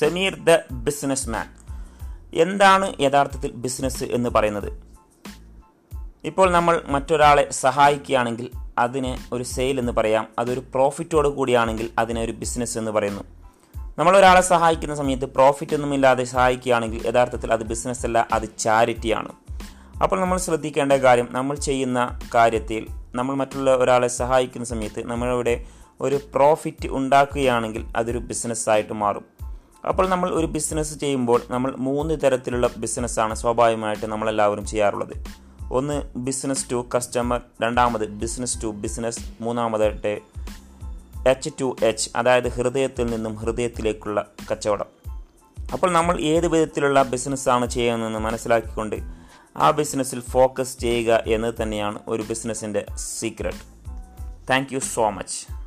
Sameer the business man എന്താണ് യഥാർത്ഥത്തിൽ business എന്ന് പറയുന്നത്? ഇപ്പോൾ നമ്മൾ മറ്റൊരാളെ സഹായിക്കുകയാണെങ്കിൽ അതിനെ ഒരു സെയിൽ എന്ന് പറയാം. അതൊരു പ്രോഫിറ്റോട് കൂടിയാണെങ്കിൽ അതിനെ ഒരു ബിസിനസ് എന്ന് പറയുന്നു. നമ്മൾ ഒരാളെ സഹായിക്കുന്ന സമയത്ത് പ്രോഫിറ്റ് ഒന്നുമില്ലാതെ സഹായിക്കുകയാണെങ്കിൽ യഥാർത്ഥത്തിൽ അത് ബിസിനസ് അല്ല അത് ചാരിറ്റിയാണ് അപ്പോൾ നമ്മൾ ശ്രദ്ധിക്കേണ്ട കാര്യം നമ്മൾ ചെയ്യുന്ന കാര്യത്തിൽ നമ്മൾ മറ്റുള്ള ഒരാളെ സഹായിക്കുന്ന സമയത്ത് നമ്മളിവിടെ ഒരു പ്രോഫിറ്റ് ഉണ്ടാക്കുകയാണെങ്കിൽ അതൊരു ബിസിനസ്സായിട്ട് മാറും. അപ്പോൾ നമ്മൾ ഒരു ബിസിനസ് ചെയ്യുമ്പോൾ നമ്മൾ മൂന്ന് തരത്തിലുള്ള ബിസിനസ്സാണ് സ്വാഭാവികമായിട്ട് നമ്മളെല്ലാവരും ചെയ്യാറുള്ളത്. ഒന്ന് ബിസിനസ് ടു കസ്റ്റമർ രണ്ടാമത് ബിസിനസ് ടു ബിസിനസ് മൂന്നാമതായിട്ട് എച്ച് ടു എച്ച് അതായത് ഹൃദയത്തിൽ നിന്നും ഹൃദയത്തിലേക്കുള്ള കച്ചവടം. അപ്പോൾ നമ്മൾ ഏത് വിധത്തിലുള്ള ബിസിനസ്സാണ് ചെയ്യുന്നതെന്ന് മനസ്സിലാക്കിക്കൊണ്ട് ആ ബിസിനസ്സിൽ ഫോക്കസ് ചെയ്യുക എന്നത് തന്നെയാണ് ഒരു ബിസിനസ്സിന്റെ secret thank you so much